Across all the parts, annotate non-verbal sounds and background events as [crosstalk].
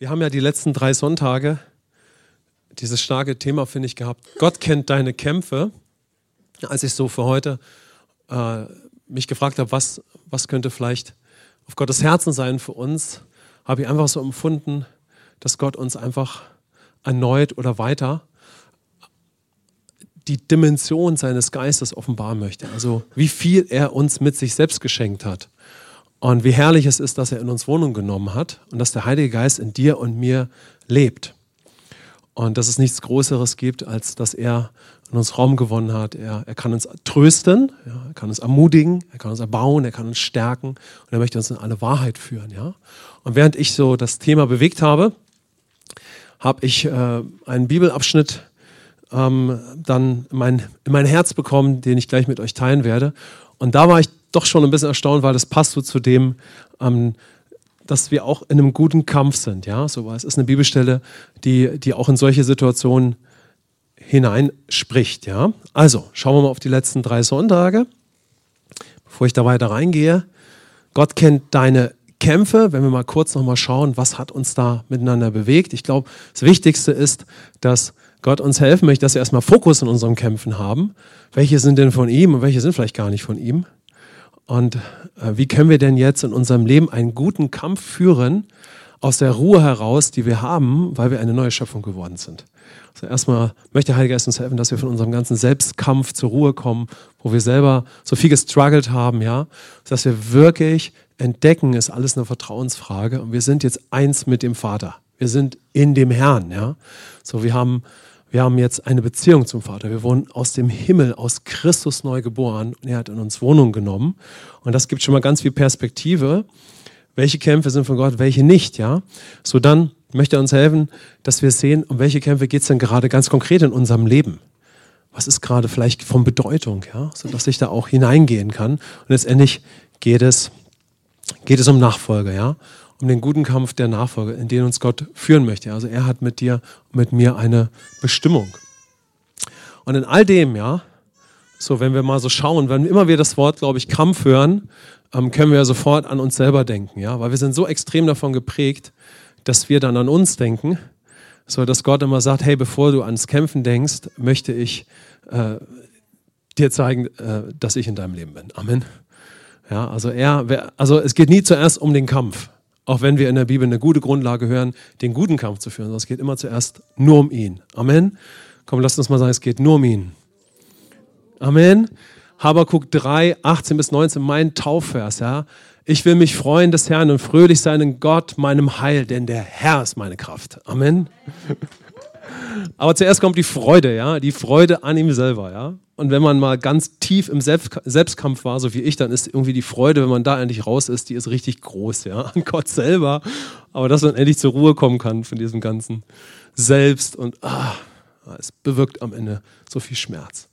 Wir haben ja die letzten drei Sonntage dieses starke Thema, finde ich, gehabt. Gott kennt deine Kämpfe. Als ich so für heute äh, mich gefragt habe, was, was könnte vielleicht auf Gottes Herzen sein für uns, habe ich einfach so empfunden, dass Gott uns einfach erneut oder weiter die Dimension seines Geistes offenbaren möchte. Also wie viel er uns mit sich selbst geschenkt hat. Und wie herrlich es ist, dass er in uns Wohnung genommen hat und dass der Heilige Geist in dir und mir lebt. Und dass es nichts Größeres gibt, als dass er in uns Raum gewonnen hat. Er, er kann uns trösten, ja, er kann uns ermutigen, er kann uns erbauen, er kann uns stärken und er möchte uns in alle Wahrheit führen. Ja? Und während ich so das Thema bewegt habe, habe ich äh, einen Bibelabschnitt ähm, dann in mein, in mein Herz bekommen, den ich gleich mit euch teilen werde. Und da war ich doch schon ein bisschen erstaunt, weil das passt so zu dem, ähm, dass wir auch in einem guten Kampf sind. Ja, so es ist eine Bibelstelle, die, die auch in solche Situationen hineinspricht. Ja, also schauen wir mal auf die letzten drei Sonntage, bevor ich da weiter reingehe. Gott kennt deine Kämpfe, wenn wir mal kurz nochmal schauen, was hat uns da miteinander bewegt. Ich glaube, das Wichtigste ist, dass Gott uns helfen möchte, dass wir erstmal Fokus in unseren Kämpfen haben. Welche sind denn von ihm und welche sind vielleicht gar nicht von ihm? Und äh, wie können wir denn jetzt in unserem Leben einen guten Kampf führen, aus der Ruhe heraus, die wir haben, weil wir eine neue Schöpfung geworden sind? Also erstmal möchte der Heilige Geist uns helfen, dass wir von unserem ganzen Selbstkampf zur Ruhe kommen, wo wir selber so viel gestruggelt haben, ja, dass wir wirklich entdecken, ist alles eine Vertrauensfrage und wir sind jetzt eins mit dem Vater. Wir sind in dem Herrn, ja. So, wir haben wir haben jetzt eine Beziehung zum Vater. Wir wurden aus dem Himmel, aus Christus neu geboren und er hat in uns Wohnung genommen. Und das gibt schon mal ganz viel Perspektive. Welche Kämpfe sind von Gott, welche nicht, ja? So dann möchte er uns helfen, dass wir sehen, um welche Kämpfe geht es denn gerade ganz konkret in unserem Leben. Was ist gerade vielleicht von Bedeutung, ja? So dass ich da auch hineingehen kann. Und letztendlich geht es, geht es um Nachfolge, ja? Um den guten Kampf der Nachfolge, in den uns Gott führen möchte. Also er hat mit dir und mit mir eine Bestimmung. Und in all dem, ja, so wenn wir mal so schauen, wenn immer wir das Wort, glaube ich, Kampf hören, ähm, können wir sofort an uns selber denken, ja, weil wir sind so extrem davon geprägt, dass wir dann an uns denken, so dass Gott immer sagt, hey, bevor du ans Kämpfen denkst, möchte ich äh, dir zeigen, äh, dass ich in deinem Leben bin. Amen. Ja, also er, also es geht nie zuerst um den Kampf. Auch wenn wir in der Bibel eine gute Grundlage hören, den guten Kampf zu führen. Es geht immer zuerst nur um ihn. Amen. Komm, lasst uns mal sagen, es geht nur um ihn. Amen. Habakuk 3, 18 bis 19, mein Taufvers, ja. Ich will mich freuen des Herrn und fröhlich sein in Gott, meinem Heil, denn der Herr ist meine Kraft. Amen. Aber zuerst kommt die Freude, ja, die Freude an ihm selber, ja. Und wenn man mal ganz tief im Selbstkampf war, so wie ich, dann ist irgendwie die Freude, wenn man da endlich raus ist, die ist richtig groß, ja, an Gott selber. Aber dass man endlich zur Ruhe kommen kann von diesem ganzen Selbst und ah, es bewirkt am Ende so viel Schmerz.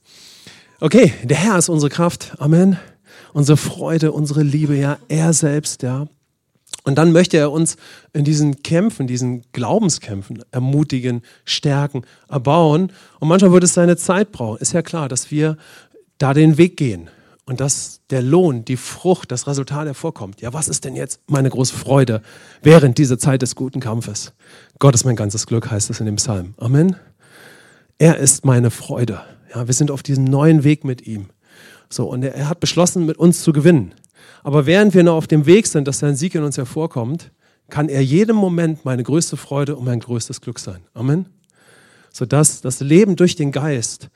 Okay, der Herr ist unsere Kraft. Amen. Unsere Freude, unsere Liebe, ja, er selbst, ja. Und dann möchte er uns in diesen Kämpfen, diesen Glaubenskämpfen ermutigen, stärken, erbauen. Und manchmal wird es seine Zeit brauchen. Ist ja klar, dass wir da den Weg gehen und dass der Lohn, die Frucht, das Resultat hervorkommt. Ja, was ist denn jetzt meine große Freude während dieser Zeit des guten Kampfes? Gott ist mein ganzes Glück, heißt es in dem Psalm. Amen. Er ist meine Freude. Ja, wir sind auf diesem neuen Weg mit ihm. So, und er, er hat beschlossen, mit uns zu gewinnen. Aber während wir noch auf dem Weg sind, dass sein Sieg in uns hervorkommt, kann er jedem Moment meine größte Freude und mein größtes Glück sein. Amen. Sodass das Leben durch den Geist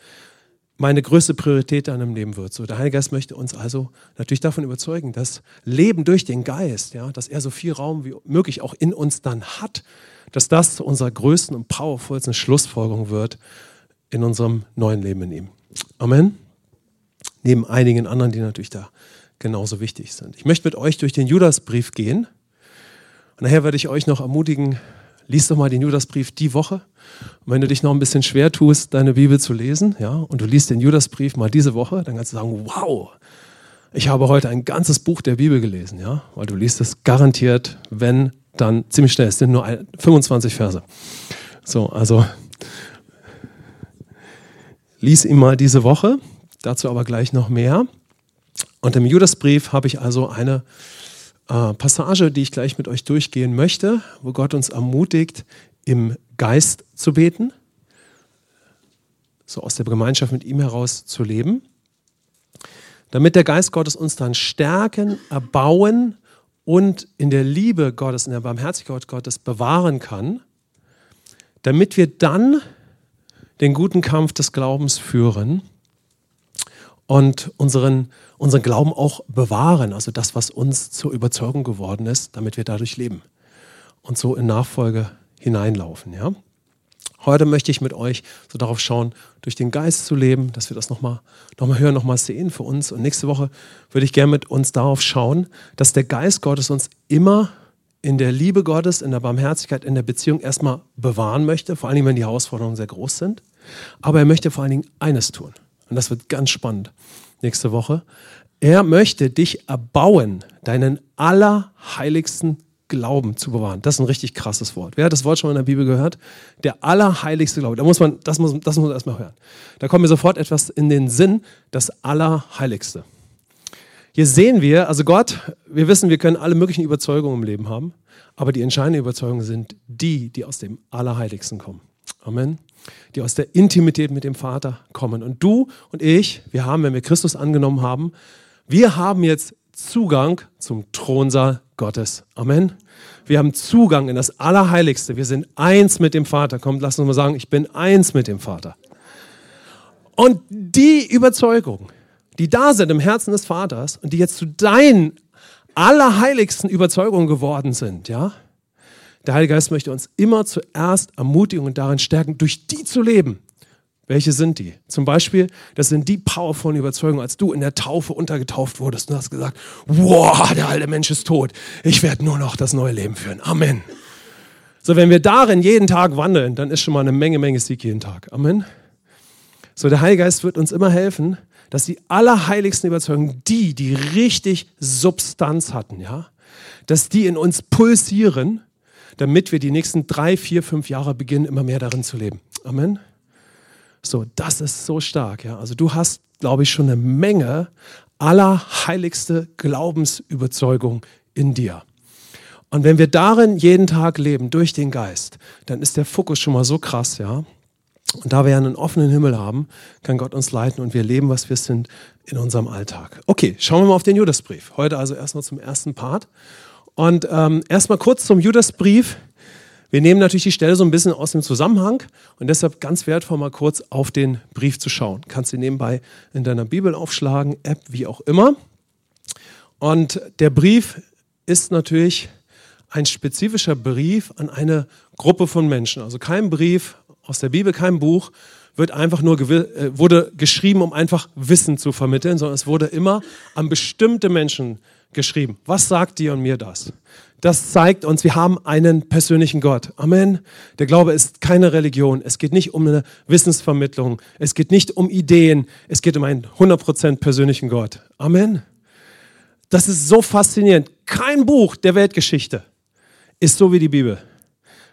meine größte Priorität in einem Leben wird. So, der Heilige Geist möchte uns also natürlich davon überzeugen, dass Leben durch den Geist, ja, dass er so viel Raum wie möglich auch in uns dann hat, dass das zu unserer größten und powervollsten Schlussfolgerung wird in unserem neuen Leben in ihm. Amen. Neben einigen anderen, die natürlich da genauso wichtig sind. Ich möchte mit euch durch den Judasbrief gehen. Und nachher werde ich euch noch ermutigen, lies doch mal den Judasbrief die Woche. Und wenn du dich noch ein bisschen schwer tust, deine Bibel zu lesen, ja, und du liest den Judasbrief mal diese Woche, dann kannst du sagen, wow, ich habe heute ein ganzes Buch der Bibel gelesen, ja, weil du liest es garantiert, wenn, dann ziemlich schnell. Es sind nur 25 Verse. So, also lies ihn mal diese Woche, dazu aber gleich noch mehr. Und im Judasbrief habe ich also eine, äh, Passage, die ich gleich mit euch durchgehen möchte, wo Gott uns ermutigt, im Geist zu beten, so aus der Gemeinschaft mit ihm heraus zu leben, damit der Geist Gottes uns dann stärken, erbauen und in der Liebe Gottes, in der Barmherzigkeit Gottes bewahren kann, damit wir dann den guten Kampf des Glaubens führen und unseren, unseren Glauben auch bewahren, also das, was uns zur Überzeugung geworden ist, damit wir dadurch leben und so in Nachfolge hineinlaufen. Ja? Heute möchte ich mit euch so darauf schauen, durch den Geist zu leben, dass wir das nochmal noch mal hören, nochmal sehen für uns. Und nächste Woche würde ich gerne mit uns darauf schauen, dass der Geist Gottes uns immer in der Liebe Gottes, in der Barmherzigkeit, in der Beziehung erstmal bewahren möchte, vor allem wenn die Herausforderungen sehr groß sind. Aber er möchte vor allen Dingen eines tun. Und das wird ganz spannend nächste Woche. Er möchte dich erbauen, deinen allerheiligsten Glauben zu bewahren. Das ist ein richtig krasses Wort. Wer hat das Wort schon mal in der Bibel gehört? Der allerheiligste Glaube. Da muss man, das muss, das muss man erstmal hören. Da kommt mir sofort etwas in den Sinn, das Allerheiligste. Hier sehen wir, also Gott, wir wissen, wir können alle möglichen Überzeugungen im Leben haben, aber die entscheidenden Überzeugungen sind die, die aus dem Allerheiligsten kommen. Amen die aus der Intimität mit dem Vater kommen. Und du und ich, wir haben, wenn wir Christus angenommen haben, wir haben jetzt Zugang zum Thronsaal Gottes. Amen. Wir haben Zugang in das Allerheiligste. Wir sind eins mit dem Vater. Kommt, lass uns mal sagen, ich bin eins mit dem Vater. Und die Überzeugung, die da sind im Herzen des Vaters und die jetzt zu deinen allerheiligsten Überzeugungen geworden sind, ja, der Heilige Geist möchte uns immer zuerst ermutigen und darin stärken, durch die zu leben. Welche sind die? Zum Beispiel, das sind die powervollen Überzeugungen, als du in der Taufe untergetauft wurdest und hast gesagt, wow, der alte Mensch ist tot. Ich werde nur noch das neue Leben führen. Amen. So, wenn wir darin jeden Tag wandeln, dann ist schon mal eine Menge, Menge Sieg jeden Tag. Amen. So, der Heilige Geist wird uns immer helfen, dass die allerheiligsten Überzeugungen, die, die richtig Substanz hatten, ja, dass die in uns pulsieren damit wir die nächsten drei, vier, fünf Jahre beginnen, immer mehr darin zu leben. Amen. So, das ist so stark. Ja. Also du hast, glaube ich, schon eine Menge allerheiligste Glaubensüberzeugung in dir. Und wenn wir darin jeden Tag leben, durch den Geist, dann ist der Fokus schon mal so krass, ja. Und da wir einen offenen Himmel haben, kann Gott uns leiten und wir leben, was wir sind, in unserem Alltag. Okay, schauen wir mal auf den Judasbrief. Heute also erstmal zum ersten Part. Und ähm, erstmal kurz zum Judasbrief. Wir nehmen natürlich die Stelle so ein bisschen aus dem Zusammenhang und deshalb ganz wertvoll mal kurz auf den Brief zu schauen. Kannst du nebenbei in deiner Bibel aufschlagen, App, wie auch immer. Und der Brief ist natürlich ein spezifischer Brief an eine Gruppe von Menschen. Also kein Brief aus der Bibel, kein Buch wird einfach nur äh, wurde geschrieben, um einfach Wissen zu vermitteln, sondern es wurde immer an bestimmte Menschen geschrieben. Was sagt dir und mir das? Das zeigt uns, wir haben einen persönlichen Gott. Amen. Der Glaube ist keine Religion. Es geht nicht um eine Wissensvermittlung. Es geht nicht um Ideen. Es geht um einen 100% persönlichen Gott. Amen. Das ist so faszinierend. Kein Buch der Weltgeschichte ist so wie die Bibel.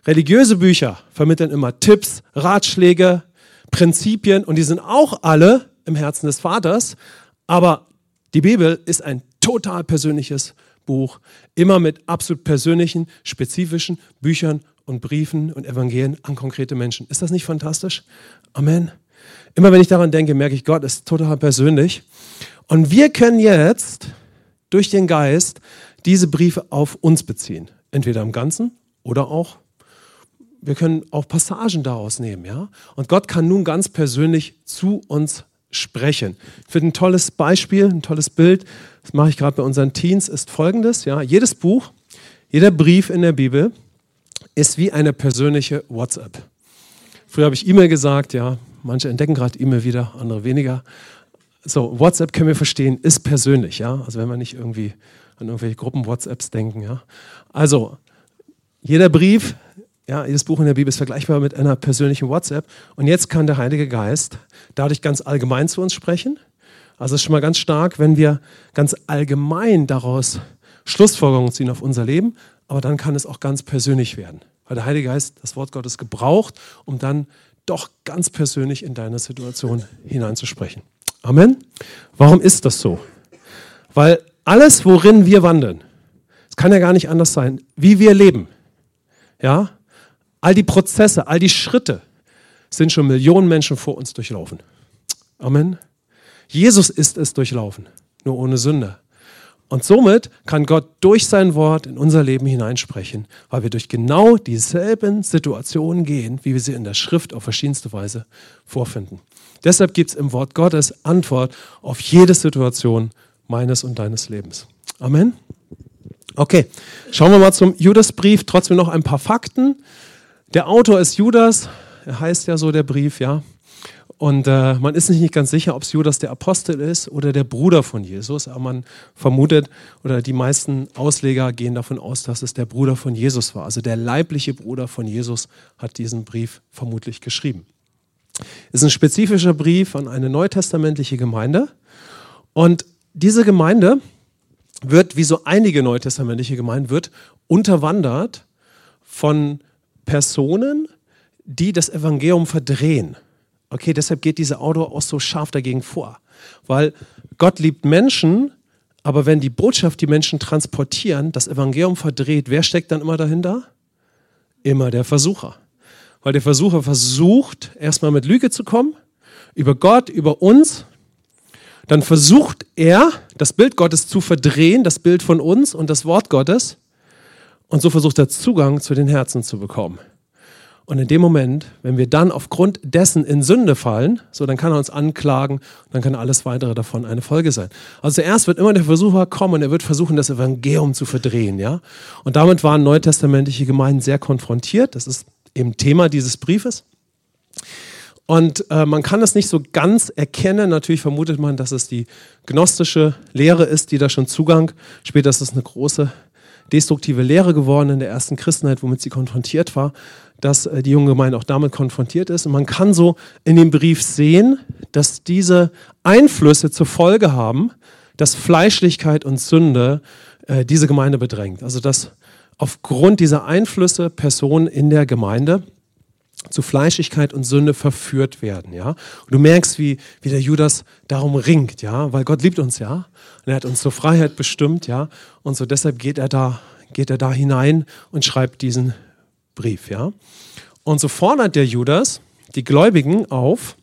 Religiöse Bücher vermitteln immer Tipps, Ratschläge, Prinzipien und die sind auch alle im Herzen des Vaters. Aber die Bibel ist ein total persönliches Buch, immer mit absolut persönlichen, spezifischen Büchern und Briefen und Evangelien an konkrete Menschen. Ist das nicht fantastisch? Amen. Immer wenn ich daran denke, merke ich, Gott ist total persönlich. Und wir können jetzt durch den Geist diese Briefe auf uns beziehen. Entweder im Ganzen oder auch, wir können auch Passagen daraus nehmen. Ja? Und Gott kann nun ganz persönlich zu uns sprechen. Ich finde ein tolles Beispiel, ein tolles Bild, das mache ich gerade bei unseren Teens, ist folgendes. Ja, jedes Buch, jeder Brief in der Bibel ist wie eine persönliche WhatsApp. Früher habe ich E-Mail gesagt, ja, manche entdecken gerade E-Mail wieder, andere weniger. So, WhatsApp können wir verstehen, ist persönlich, ja. Also wenn wir nicht irgendwie an irgendwelche Gruppen WhatsApps denken, ja. Also, jeder Brief ja, jedes Buch in der Bibel ist vergleichbar mit einer persönlichen WhatsApp. Und jetzt kann der Heilige Geist dadurch ganz allgemein zu uns sprechen. Also es ist schon mal ganz stark, wenn wir ganz allgemein daraus Schlussfolgerungen ziehen auf unser Leben. Aber dann kann es auch ganz persönlich werden. Weil der Heilige Geist das Wort Gottes gebraucht, um dann doch ganz persönlich in deine Situation hineinzusprechen. Amen. Warum ist das so? Weil alles, worin wir wandeln, Es kann ja gar nicht anders sein, wie wir leben. Ja? All die Prozesse, all die Schritte sind schon Millionen Menschen vor uns durchlaufen. Amen. Jesus ist es durchlaufen, nur ohne Sünde. Und somit kann Gott durch sein Wort in unser Leben hineinsprechen, weil wir durch genau dieselben Situationen gehen, wie wir sie in der Schrift auf verschiedenste Weise vorfinden. Deshalb gibt es im Wort Gottes Antwort auf jede Situation meines und deines Lebens. Amen. Okay, schauen wir mal zum Judasbrief. Trotzdem noch ein paar Fakten. Der Autor ist Judas, er heißt ja so der Brief, ja. Und äh, man ist nicht ganz sicher, ob es Judas der Apostel ist oder der Bruder von Jesus. Aber man vermutet, oder die meisten Ausleger gehen davon aus, dass es der Bruder von Jesus war. Also der leibliche Bruder von Jesus hat diesen Brief vermutlich geschrieben. Es ist ein spezifischer Brief an eine neutestamentliche Gemeinde. Und diese Gemeinde wird, wie so einige neutestamentliche Gemeinden, wird unterwandert von Personen, die das Evangelium verdrehen. Okay, deshalb geht dieser Autor auch so scharf dagegen vor. Weil Gott liebt Menschen, aber wenn die Botschaft die Menschen transportieren, das Evangelium verdreht, wer steckt dann immer dahinter? Immer der Versucher. Weil der Versucher versucht, erstmal mit Lüge zu kommen, über Gott, über uns. Dann versucht er, das Bild Gottes zu verdrehen, das Bild von uns und das Wort Gottes. Und so versucht er Zugang zu den Herzen zu bekommen. Und in dem Moment, wenn wir dann aufgrund dessen in Sünde fallen, so dann kann er uns anklagen dann kann alles weitere davon eine Folge sein. Also zuerst wird immer der Versucher kommen und er wird versuchen, das Evangelium zu verdrehen, ja. Und damit waren neutestamentliche Gemeinden sehr konfrontiert. Das ist eben Thema dieses Briefes. Und äh, man kann das nicht so ganz erkennen. Natürlich vermutet man, dass es die gnostische Lehre ist, die da schon Zugang. Später ist es eine große destruktive Lehre geworden in der ersten Christenheit, womit sie konfrontiert war dass äh, die junge Gemeinde auch damit konfrontiert ist. Und man kann so in dem Brief sehen, dass diese Einflüsse zur Folge haben, dass Fleischlichkeit und Sünde äh, diese Gemeinde bedrängt. Also dass aufgrund dieser Einflüsse Personen in der Gemeinde zu Fleischigkeit und Sünde verführt werden, ja. Und du merkst, wie, wie der Judas darum ringt, ja, weil Gott liebt uns, ja. Und er hat uns zur Freiheit bestimmt, ja. Und so deshalb geht er da, geht er da hinein und schreibt diesen Brief, ja. Und so fordert der Judas die Gläubigen auf,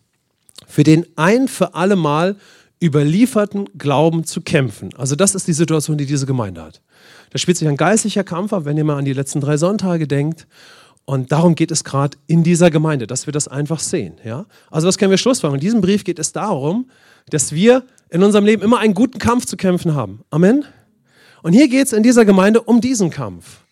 für den ein für alle Mal überlieferten Glauben zu kämpfen. Also das ist die Situation, die diese Gemeinde hat. Da spielt sich ein geistlicher Kampf ab, wenn ihr mal an die letzten drei Sonntage denkt. Und darum geht es gerade in dieser Gemeinde, dass wir das einfach sehen. Ja? Also was können wir schlussfolgern? In diesem Brief geht es darum, dass wir in unserem Leben immer einen guten Kampf zu kämpfen haben. Amen. Und hier geht es in dieser Gemeinde um diesen Kampf.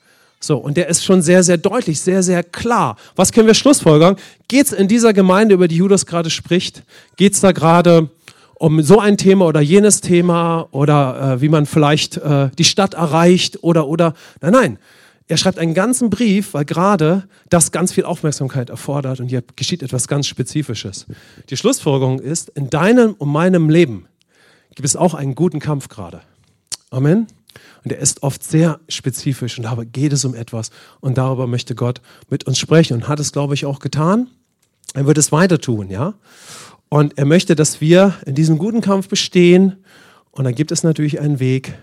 So, und der ist schon sehr, sehr deutlich, sehr, sehr klar. Was können wir schlussfolgern? Geht es in dieser Gemeinde, über die Judas gerade spricht, geht es da gerade um so ein Thema oder jenes Thema oder äh, wie man vielleicht äh, die Stadt erreicht oder, oder, nein, nein. Er schreibt einen ganzen Brief, weil gerade das ganz viel Aufmerksamkeit erfordert und hier geschieht etwas ganz Spezifisches. Die Schlussfolgerung ist, in deinem und meinem Leben gibt es auch einen guten Kampf gerade. Amen. Und er ist oft sehr spezifisch und dabei geht es um etwas. Und darüber möchte Gott mit uns sprechen und hat es, glaube ich, auch getan. Er wird es weiter tun, ja. Und er möchte, dass wir in diesem guten Kampf bestehen. Und dann gibt es natürlich einen Weg.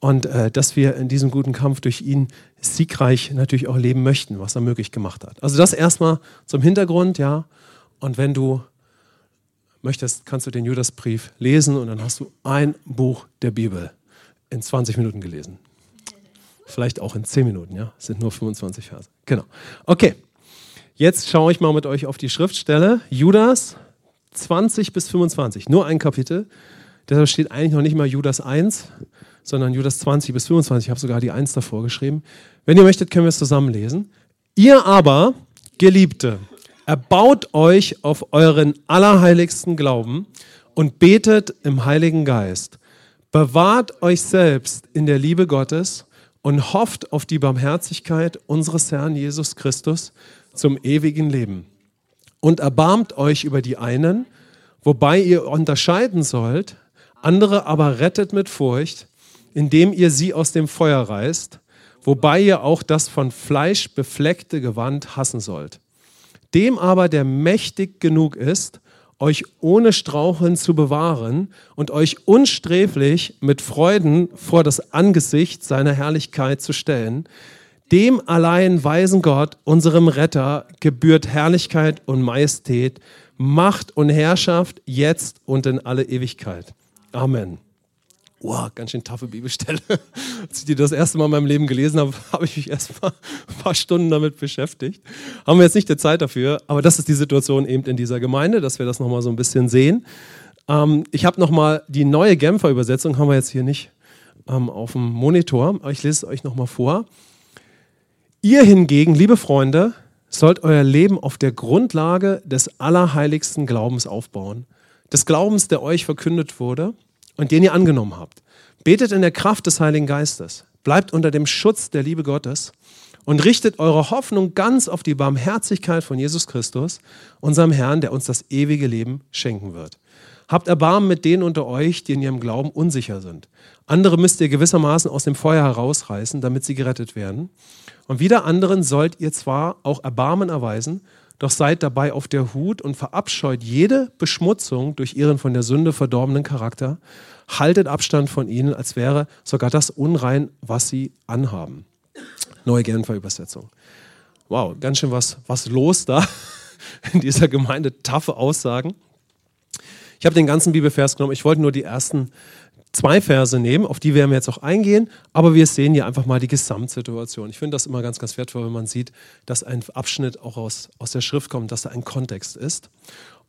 Und äh, dass wir in diesem guten Kampf durch ihn siegreich natürlich auch leben möchten, was er möglich gemacht hat. Also das erstmal zum Hintergrund, ja. Und wenn du möchtest, kannst du den Judasbrief lesen und dann hast du ein Buch der Bibel in 20 Minuten gelesen. Vielleicht auch in 10 Minuten, ja. Es sind nur 25 Verse. Genau. Okay. Jetzt schaue ich mal mit euch auf die Schriftstelle. Judas 20 bis 25. Nur ein Kapitel. Deshalb steht eigentlich noch nicht mal Judas 1, sondern Judas 20 bis 25. Ich habe sogar die 1 davor geschrieben. Wenn ihr möchtet, können wir es zusammen lesen. Ihr aber, Geliebte, erbaut euch auf euren allerheiligsten Glauben und betet im Heiligen Geist. Bewahrt euch selbst in der Liebe Gottes und hofft auf die Barmherzigkeit unseres Herrn Jesus Christus zum ewigen Leben. Und erbarmt euch über die einen, wobei ihr unterscheiden sollt, andere aber rettet mit Furcht, indem ihr sie aus dem Feuer reißt, wobei ihr auch das von Fleisch befleckte Gewand hassen sollt. Dem aber, der mächtig genug ist, euch ohne Straucheln zu bewahren und euch unsträflich mit Freuden vor das Angesicht seiner Herrlichkeit zu stellen. Dem allein weisen Gott, unserem Retter, gebührt Herrlichkeit und Majestät, Macht und Herrschaft jetzt und in alle Ewigkeit. Amen. Wow, ganz schön taffe Bibelstelle. [laughs] Als ich die das erste Mal in meinem Leben gelesen habe, [laughs] habe ich mich erst mal [laughs] ein paar Stunden damit beschäftigt. Haben wir jetzt nicht die Zeit dafür, aber das ist die Situation eben in dieser Gemeinde, dass wir das nochmal so ein bisschen sehen. Ähm, ich habe nochmal die neue Genfer Übersetzung, haben wir jetzt hier nicht ähm, auf dem Monitor, aber ich lese es euch nochmal vor. Ihr hingegen, liebe Freunde, sollt euer Leben auf der Grundlage des allerheiligsten Glaubens aufbauen. Des Glaubens, der euch verkündet wurde und den ihr angenommen habt. Betet in der Kraft des Heiligen Geistes. Bleibt unter dem Schutz der Liebe Gottes und richtet eure Hoffnung ganz auf die Barmherzigkeit von Jesus Christus, unserem Herrn, der uns das ewige Leben schenken wird. Habt Erbarmen mit denen unter euch, die in ihrem Glauben unsicher sind. Andere müsst ihr gewissermaßen aus dem Feuer herausreißen, damit sie gerettet werden. Und wieder anderen sollt ihr zwar auch Erbarmen erweisen, doch seid dabei auf der Hut und verabscheut jede Beschmutzung durch ihren von der Sünde verdorbenen Charakter. Haltet Abstand von ihnen, als wäre sogar das unrein, was sie anhaben. Neue Genfer Übersetzung. Wow, ganz schön was, was los da [laughs] in dieser Gemeinde. Taffe Aussagen. Ich habe den ganzen Bibelvers genommen. Ich wollte nur die ersten zwei Verse nehmen, auf die werden wir jetzt auch eingehen, aber wir sehen hier einfach mal die Gesamtsituation. Ich finde das immer ganz, ganz wertvoll, wenn man sieht, dass ein Abschnitt auch aus, aus der Schrift kommt, dass da ein Kontext ist.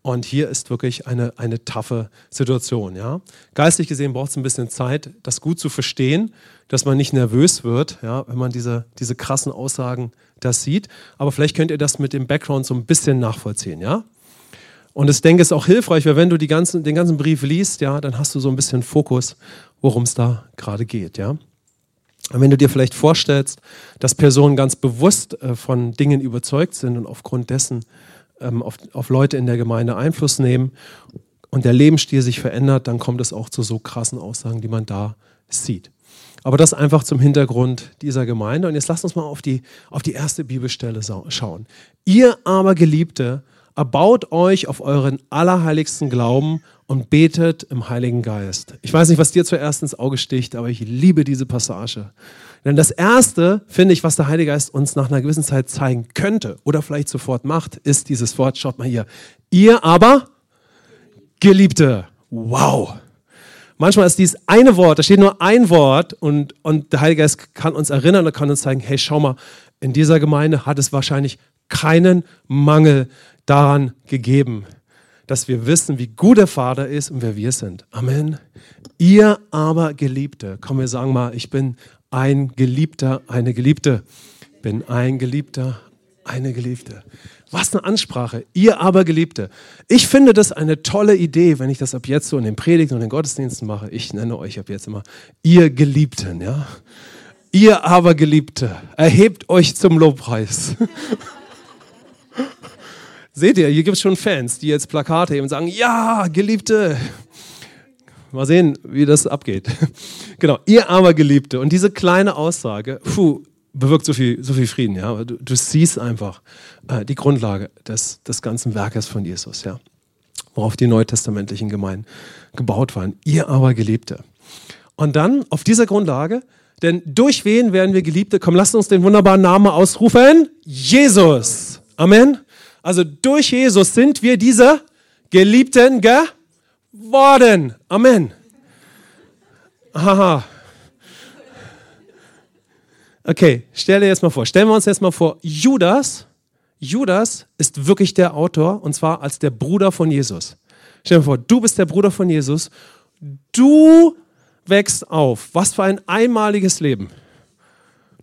Und hier ist wirklich eine, eine taffe Situation. Ja? Geistlich gesehen braucht es ein bisschen Zeit, das gut zu verstehen, dass man nicht nervös wird, ja, wenn man diese, diese krassen Aussagen das sieht. Aber vielleicht könnt ihr das mit dem Background so ein bisschen nachvollziehen. Ja? Und ich denke, es ist auch hilfreich, weil wenn du die ganzen, den ganzen Brief liest, ja, dann hast du so ein bisschen Fokus, worum es da gerade geht, ja. Und wenn du dir vielleicht vorstellst, dass Personen ganz bewusst äh, von Dingen überzeugt sind und aufgrund dessen ähm, auf, auf Leute in der Gemeinde Einfluss nehmen und der Lebensstil sich verändert, dann kommt es auch zu so krassen Aussagen, die man da sieht. Aber das einfach zum Hintergrund dieser Gemeinde. Und jetzt lasst uns mal auf die, auf die erste Bibelstelle schauen. Ihr aber Geliebte, erbaut euch auf euren allerheiligsten Glauben und betet im Heiligen Geist. Ich weiß nicht, was dir zuerst ins Auge sticht, aber ich liebe diese Passage. Denn das Erste, finde ich, was der Heilige Geist uns nach einer gewissen Zeit zeigen könnte oder vielleicht sofort macht, ist dieses Wort, schaut mal hier, ihr aber Geliebte. Wow. Manchmal ist dieses eine Wort, da steht nur ein Wort und, und der Heilige Geist kann uns erinnern und kann uns zeigen, hey, schau mal, in dieser Gemeinde hat es wahrscheinlich keinen Mangel daran gegeben, dass wir wissen, wie gut der Vater ist und wer wir sind. Amen. Ihr aber Geliebte, komm, wir sagen mal, ich bin ein Geliebter, eine Geliebte. Bin ein Geliebter, eine Geliebte. Was eine Ansprache. Ihr aber Geliebte. Ich finde das eine tolle Idee, wenn ich das ab jetzt so in den Predigten und den Gottesdiensten mache. Ich nenne euch ab jetzt immer ihr Geliebten, ja. Ihr aber Geliebte, erhebt euch zum Lobpreis. [laughs] Seht ihr, hier gibt es schon Fans, die jetzt Plakate heben und sagen, ja, Geliebte. Mal sehen, wie das abgeht. [laughs] genau, ihr armer Geliebte. Und diese kleine Aussage, puh, bewirkt so viel, so viel Frieden. Ja? Du, du siehst einfach äh, die Grundlage des, des ganzen Werkes von Jesus, ja? worauf die neutestamentlichen Gemeinden gebaut waren. Ihr aber Geliebte. Und dann auf dieser Grundlage, denn durch wen werden wir Geliebte? Komm, lasst uns den wunderbaren Namen ausrufen. Jesus. Amen. Also durch Jesus sind wir diese Geliebten geworden. Amen. Haha. Okay, stell dir jetzt mal vor, stellen wir uns jetzt mal vor, Judas, Judas ist wirklich der Autor und zwar als der Bruder von Jesus. Stell dir vor, du bist der Bruder von Jesus, du wächst auf. Was für ein einmaliges Leben.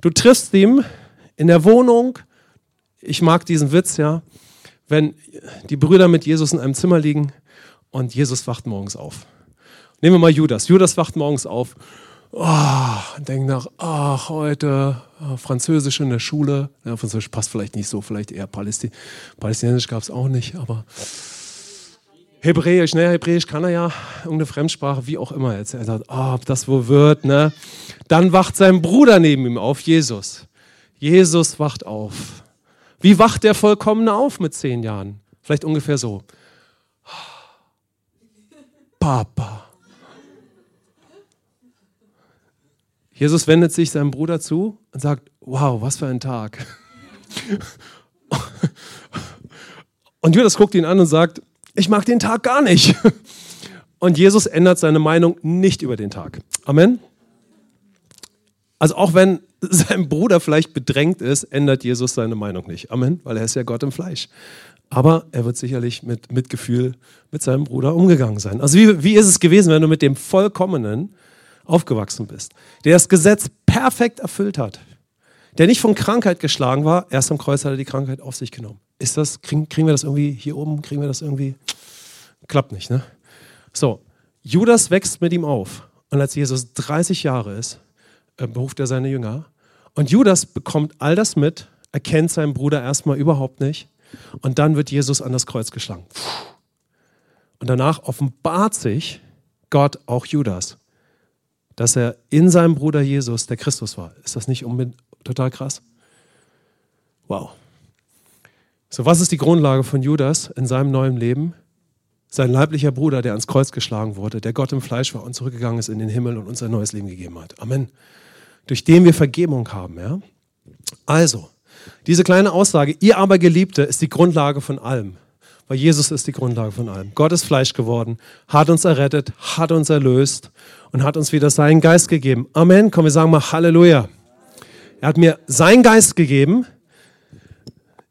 Du triffst ihn in der Wohnung. Ich mag diesen Witz, ja wenn die Brüder mit Jesus in einem Zimmer liegen und Jesus wacht morgens auf. Nehmen wir mal Judas. Judas wacht morgens auf oh, denkt nach, ach, heute oh, Französisch in der Schule. Ja, Französisch passt vielleicht nicht so, vielleicht eher Palästin Palästinensisch gab es auch nicht, aber Hebräisch, ne, Hebräisch kann er ja, irgendeine Fremdsprache, wie auch immer. Jetzt er sagt, oh, ob das wohl wird, ne? Dann wacht sein Bruder neben ihm auf, Jesus. Jesus wacht auf. Wie wacht der Vollkommene auf mit zehn Jahren? Vielleicht ungefähr so. Papa. Jesus wendet sich seinem Bruder zu und sagt, wow, was für ein Tag. Und Judas guckt ihn an und sagt, ich mag den Tag gar nicht. Und Jesus ändert seine Meinung nicht über den Tag. Amen. Also auch wenn sein Bruder vielleicht bedrängt ist, ändert Jesus seine Meinung nicht. Amen, weil er ist ja Gott im Fleisch. Aber er wird sicherlich mit Mitgefühl mit seinem Bruder umgegangen sein. Also wie, wie ist es gewesen, wenn du mit dem Vollkommenen aufgewachsen bist, der das Gesetz perfekt erfüllt hat, der nicht von Krankheit geschlagen war, erst am Kreuz hat er die Krankheit auf sich genommen. Ist das, kriegen, kriegen wir das irgendwie hier oben, kriegen wir das irgendwie? Klappt nicht, ne? So, Judas wächst mit ihm auf. Und als Jesus 30 Jahre ist, äh, beruft er seine Jünger. Und Judas bekommt all das mit, erkennt seinen Bruder erstmal überhaupt nicht. Und dann wird Jesus an das Kreuz geschlagen. Und danach offenbart sich Gott auch Judas, dass er in seinem Bruder Jesus der Christus war. Ist das nicht total krass? Wow. So, was ist die Grundlage von Judas in seinem neuen Leben? sein leiblicher Bruder, der ans Kreuz geschlagen wurde, der Gott im Fleisch war und zurückgegangen ist in den Himmel und uns ein neues Leben gegeben hat. Amen. Durch den wir Vergebung haben. Ja? Also, diese kleine Aussage, ihr aber Geliebte, ist die Grundlage von allem. Weil Jesus ist die Grundlage von allem. Gott ist Fleisch geworden, hat uns errettet, hat uns erlöst und hat uns wieder seinen Geist gegeben. Amen. Komm, wir sagen mal Halleluja. Er hat mir seinen Geist gegeben,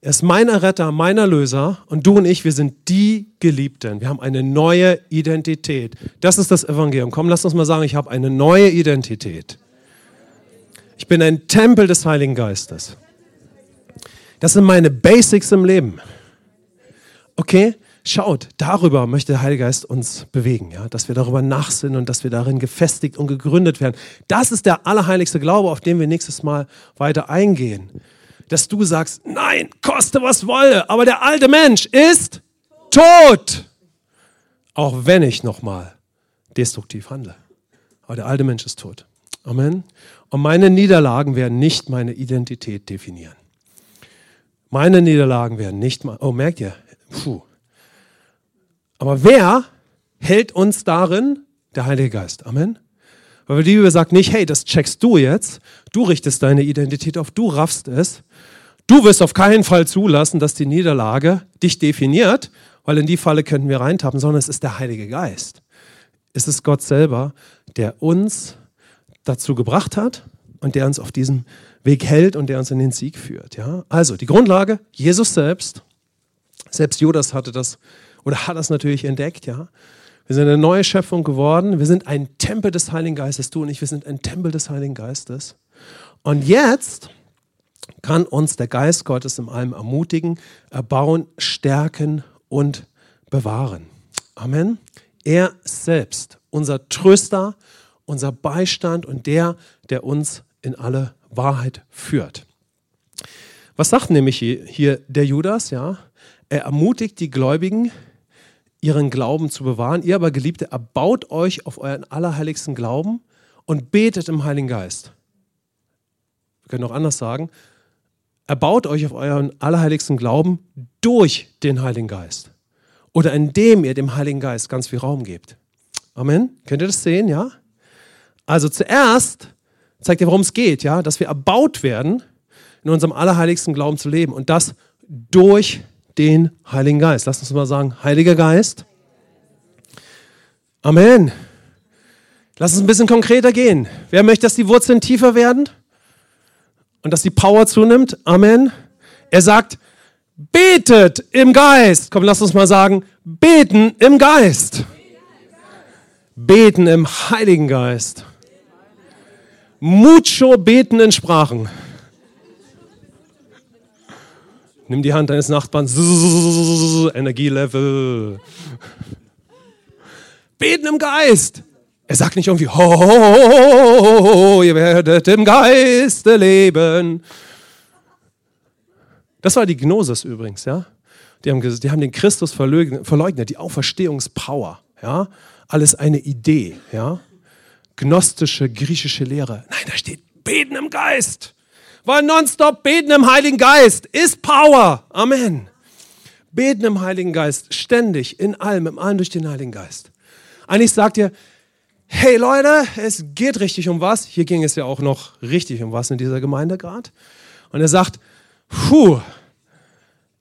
er ist mein Erretter, mein Erlöser und du und ich, wir sind die Geliebten. Wir haben eine neue Identität. Das ist das Evangelium. Komm, lass uns mal sagen, ich habe eine neue Identität. Ich bin ein Tempel des Heiligen Geistes. Das sind meine Basics im Leben. Okay? Schaut, darüber möchte der Heilige Geist uns bewegen, ja? dass wir darüber nachsinnen und dass wir darin gefestigt und gegründet werden. Das ist der allerheiligste Glaube, auf den wir nächstes Mal weiter eingehen dass du sagst, nein, koste was wolle, aber der alte Mensch ist tot. Auch wenn ich nochmal destruktiv handle. Aber der alte Mensch ist tot. Amen. Und meine Niederlagen werden nicht meine Identität definieren. Meine Niederlagen werden nicht mal, oh, merkt ihr? Puh. Aber wer hält uns darin? Der Heilige Geist. Amen. Weil die Bibel sagt nicht, hey, das checkst du jetzt, du richtest deine Identität auf, du raffst es. Du wirst auf keinen Fall zulassen, dass die Niederlage dich definiert, weil in die Falle könnten wir reintappen, sondern es ist der Heilige Geist. Es ist Gott selber, der uns dazu gebracht hat und der uns auf diesem Weg hält und der uns in den Sieg führt. Ja? Also die Grundlage, Jesus selbst. Selbst Judas hatte das oder hat das natürlich entdeckt. Ja? Wir sind eine neue Schöpfung geworden. Wir sind ein Tempel des Heiligen Geistes. Du und ich, wir sind ein Tempel des Heiligen Geistes. Und jetzt kann uns der Geist Gottes in allem ermutigen, erbauen, stärken und bewahren. Amen. Er selbst, unser Tröster, unser Beistand und der, der uns in alle Wahrheit führt. Was sagt nämlich hier der Judas? Ja, er ermutigt die Gläubigen, ihren Glauben zu bewahren. Ihr aber, Geliebte, erbaut euch auf euren allerheiligsten Glauben und betet im Heiligen Geist. Wir können auch anders sagen, erbaut euch auf euren allerheiligsten Glauben durch den Heiligen Geist. Oder indem ihr dem Heiligen Geist ganz viel Raum gebt. Amen. Könnt ihr das sehen, ja? Also zuerst zeigt ihr, worum es geht, ja? Dass wir erbaut werden, in unserem allerheiligsten Glauben zu leben. Und das durch den Heiligen Geist. Lass uns mal sagen, Heiliger Geist. Amen. Lass uns ein bisschen konkreter gehen. Wer möchte, dass die Wurzeln tiefer werden? Und dass die Power zunimmt? Amen. Er sagt, betet im Geist. Komm, lass uns mal sagen, beten im Geist. Beten im Heiligen Geist. Mucho beten in Sprachen. Nimm die Hand deines Nachbarn. Energielevel. Beten im Geist. Er sagt nicht irgendwie, ho, ho, ho, ihr werdet im Geiste leben. Das war die Gnosis übrigens, ja. Die haben, die haben den Christus verleugnet, die Auferstehungspower, ja. Alles eine Idee, ja. Gnostische griechische Lehre. Nein, da steht Beten im Geist. Weil nonstop beten im Heiligen Geist ist Power. Amen. Beten im Heiligen Geist, ständig, in allem, im allem durch den Heiligen Geist. Eigentlich sagt er, hey Leute, es geht richtig um was. Hier ging es ja auch noch richtig um was in dieser Gemeinde gerade. Und er sagt, puh,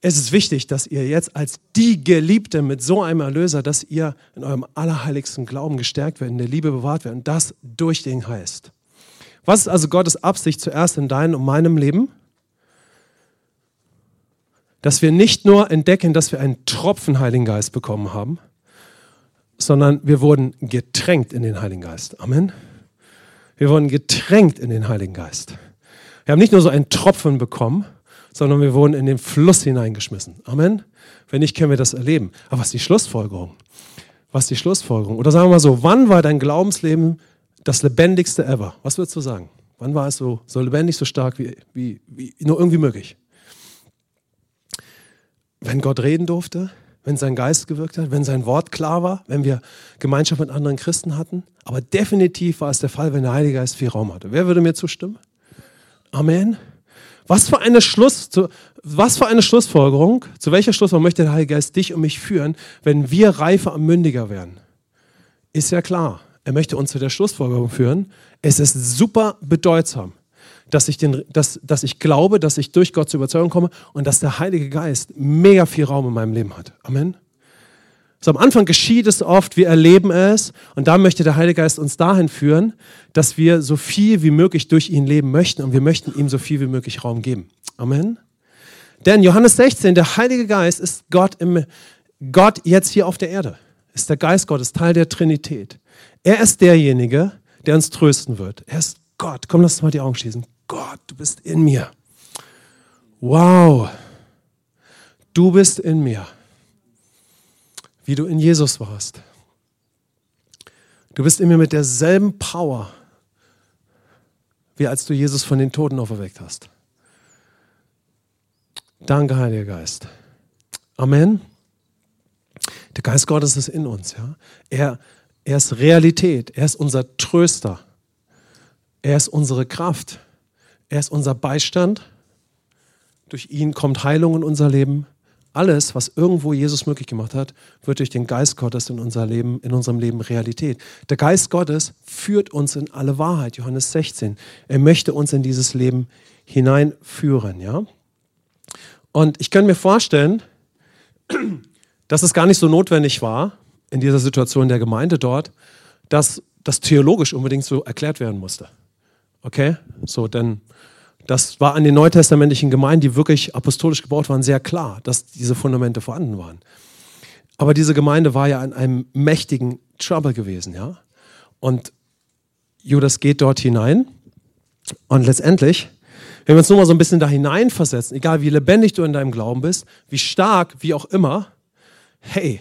es ist wichtig, dass ihr jetzt als die Geliebte mit so einem Erlöser, dass ihr in eurem allerheiligsten Glauben gestärkt werdet, in der Liebe bewahrt werdet und das durch den Geist. Was ist also Gottes Absicht zuerst in deinem und meinem Leben? Dass wir nicht nur entdecken, dass wir einen Tropfen Heiligen Geist bekommen haben, sondern wir wurden getränkt in den Heiligen Geist. Amen. Wir wurden getränkt in den Heiligen Geist. Wir haben nicht nur so einen Tropfen bekommen, sondern wir wurden in den Fluss hineingeschmissen. Amen. Wenn nicht, können wir das erleben. Aber was ist die Schlussfolgerung? Was ist die Schlussfolgerung? Oder sagen wir mal so, wann war dein Glaubensleben das lebendigste ever? Was würdest du sagen? Wann war es so, so lebendig, so stark wie, wie, wie nur irgendwie möglich? Wenn Gott reden durfte, wenn sein Geist gewirkt hat, wenn sein Wort klar war, wenn wir Gemeinschaft mit anderen Christen hatten. Aber definitiv war es der Fall, wenn der Heilige Geist viel Raum hatte. Wer würde mir zustimmen? Amen. Was für eine, Schluss, was für eine Schlussfolgerung, zu welcher Schlussfolgerung möchte der Heilige Geist dich und mich führen, wenn wir reifer und mündiger werden? Ist ja klar. Er möchte uns zu der Schlussfolgerung führen. Es ist super bedeutsam, dass ich, den, dass, dass ich glaube, dass ich durch Gott zur Überzeugung komme und dass der Heilige Geist mega viel Raum in meinem Leben hat. Amen. So am Anfang geschieht es oft, wir erleben es und da möchte der Heilige Geist uns dahin führen, dass wir so viel wie möglich durch ihn leben möchten und wir möchten ihm so viel wie möglich Raum geben. Amen. Denn Johannes 16, der Heilige Geist ist Gott im Gott jetzt hier auf der Erde. Ist der Geist Gottes, Teil der Trinität. Er ist derjenige, der uns trösten wird. Er ist Gott. Komm, lass uns mal die Augen schließen. Gott, du bist in mir. Wow. Du bist in mir wie du in Jesus warst. Du bist in mir mit derselben Power, wie als du Jesus von den Toten auferweckt hast. Danke, Heiliger Geist. Amen. Der Geist Gottes ist in uns. Ja? Er, er ist Realität. Er ist unser Tröster. Er ist unsere Kraft. Er ist unser Beistand. Durch ihn kommt Heilung in unser Leben alles, was irgendwo Jesus möglich gemacht hat, wird durch den Geist Gottes in, unser Leben, in unserem Leben Realität. Der Geist Gottes führt uns in alle Wahrheit, Johannes 16. Er möchte uns in dieses Leben hineinführen. Ja? Und ich kann mir vorstellen, dass es gar nicht so notwendig war, in dieser Situation der Gemeinde dort, dass das theologisch unbedingt so erklärt werden musste. Okay? So, denn das war an den neutestamentlichen Gemeinden, die wirklich apostolisch gebaut waren, sehr klar, dass diese Fundamente vorhanden waren. Aber diese Gemeinde war ja in einem mächtigen Trouble gewesen, ja. Und Judas geht dort hinein und letztendlich, wenn wir uns nur mal so ein bisschen da hineinversetzen, egal wie lebendig du in deinem Glauben bist, wie stark, wie auch immer, hey,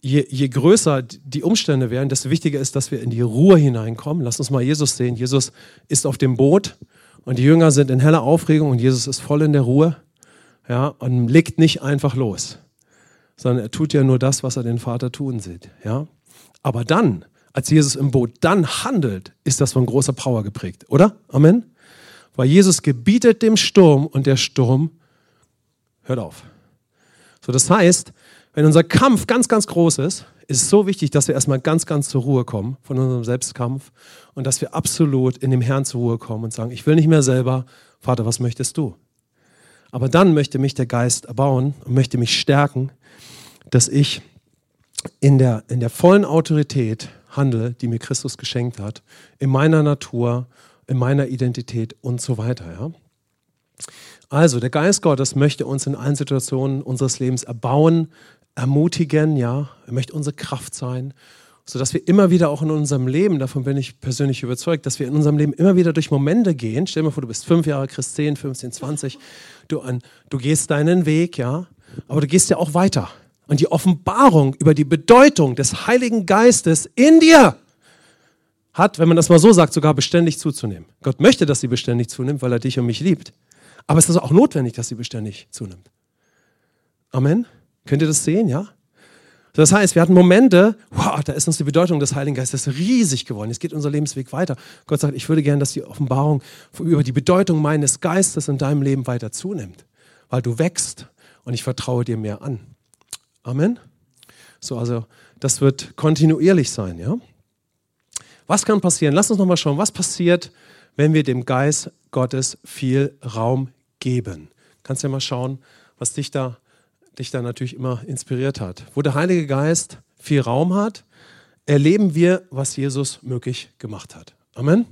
je, je größer die Umstände werden, desto wichtiger ist, dass wir in die Ruhe hineinkommen. Lass uns mal Jesus sehen. Jesus ist auf dem Boot und die Jünger sind in heller Aufregung und Jesus ist voll in der Ruhe ja, und legt nicht einfach los, sondern er tut ja nur das, was er den Vater tun sieht. Ja? Aber dann, als Jesus im Boot dann handelt, ist das von großer Power geprägt, oder? Amen? Weil Jesus gebietet dem Sturm und der Sturm hört auf. So, das heißt, wenn unser Kampf ganz, ganz groß ist, ist es so wichtig, dass wir erstmal ganz, ganz zur Ruhe kommen von unserem Selbstkampf und dass wir absolut in dem Herrn zur Ruhe kommen und sagen, ich will nicht mehr selber, Vater, was möchtest du? Aber dann möchte mich der Geist erbauen und möchte mich stärken, dass ich in der, in der vollen Autorität handle, die mir Christus geschenkt hat, in meiner Natur, in meiner Identität und so weiter. Ja? Also, der Geist Gottes möchte uns in allen Situationen unseres Lebens erbauen, ermutigen, ja, er möchte unsere Kraft sein, sodass wir immer wieder auch in unserem Leben, davon bin ich persönlich überzeugt, dass wir in unserem Leben immer wieder durch Momente gehen. Stell dir mal vor, du bist fünf Jahre Christ, 10, 15, 20, du, an, du gehst deinen Weg, ja, aber du gehst ja auch weiter. Und die Offenbarung über die Bedeutung des Heiligen Geistes in dir hat, wenn man das mal so sagt, sogar beständig zuzunehmen. Gott möchte, dass sie beständig zunimmt, weil er dich und mich liebt. Aber es ist auch notwendig, dass sie beständig zunimmt. Amen. Könnt ihr das sehen, ja? Das heißt, wir hatten Momente, wow, da ist uns die Bedeutung des Heiligen Geistes riesig geworden. Jetzt geht unser Lebensweg weiter. Gott sagt, ich würde gerne, dass die Offenbarung über die Bedeutung meines Geistes in deinem Leben weiter zunimmt, weil du wächst und ich vertraue dir mehr an. Amen. So, also das wird kontinuierlich sein, ja. Was kann passieren? Lass uns nochmal schauen, was passiert, wenn wir dem Geist Gottes viel Raum geben. Kannst ja mal schauen, was dich da, dich da natürlich immer inspiriert hat. Wo der Heilige Geist viel Raum hat, erleben wir, was Jesus möglich gemacht hat. Amen.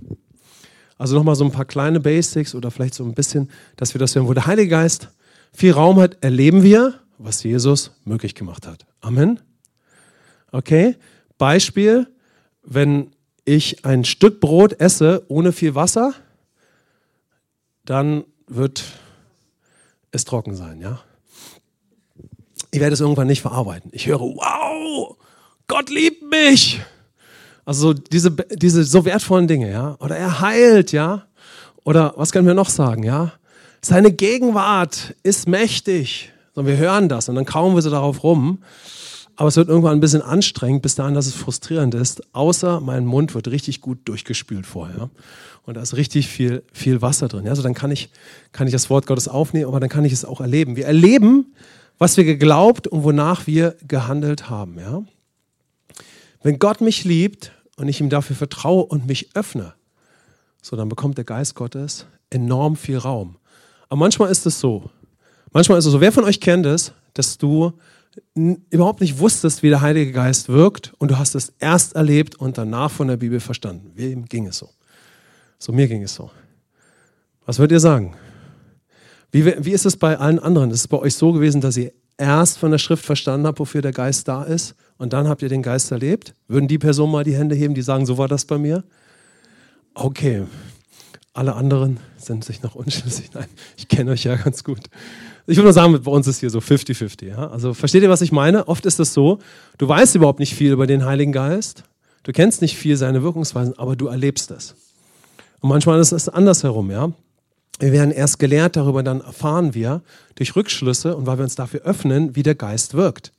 Also nochmal so ein paar kleine Basics oder vielleicht so ein bisschen, dass wir das hören. Wo der Heilige Geist viel Raum hat, erleben wir, was Jesus möglich gemacht hat. Amen. Okay. Beispiel, wenn ich ein Stück Brot esse ohne viel Wasser, dann wird es trocken sein, ja. Ich werde es irgendwann nicht verarbeiten. Ich höre, wow, Gott liebt mich. Also diese, diese so wertvollen Dinge, ja. Oder er heilt, ja. Oder was können wir noch sagen, ja? Seine Gegenwart ist mächtig. Und wir hören das und dann kauen wir so darauf rum. Aber es wird irgendwann ein bisschen anstrengend, bis dahin, dass es frustrierend ist. Außer mein Mund wird richtig gut durchgespült vorher. Und da ist richtig viel, viel Wasser drin. Also dann kann ich, kann ich das Wort Gottes aufnehmen, aber dann kann ich es auch erleben. Wir erleben, was wir geglaubt und wonach wir gehandelt haben. Ja? Wenn Gott mich liebt und ich ihm dafür vertraue und mich öffne, so dann bekommt der Geist Gottes enorm viel Raum. Aber manchmal ist es so. Manchmal ist es so. Wer von euch kennt es, dass du überhaupt nicht wusstest, wie der Heilige Geist wirkt und du hast es erst erlebt und danach von der Bibel verstanden. Wem ging es so? So mir ging es so. Was würdet ihr sagen? Wie, wie ist es bei allen anderen? Ist es bei euch so gewesen, dass ihr erst von der Schrift verstanden habt, wofür der Geist da ist und dann habt ihr den Geist erlebt? Würden die Personen mal die Hände heben, die sagen, so war das bei mir? Okay, alle anderen sind sich noch unschlüssig. Nein, ich kenne euch ja ganz gut. Ich würde nur sagen, bei uns ist hier so 50-50. Ja? Also versteht ihr, was ich meine? Oft ist es so, du weißt überhaupt nicht viel über den Heiligen Geist, du kennst nicht viel seine Wirkungsweisen, aber du erlebst es. Und manchmal ist es andersherum, ja. Wir werden erst gelehrt, darüber dann erfahren wir durch Rückschlüsse und weil wir uns dafür öffnen, wie der Geist wirkt.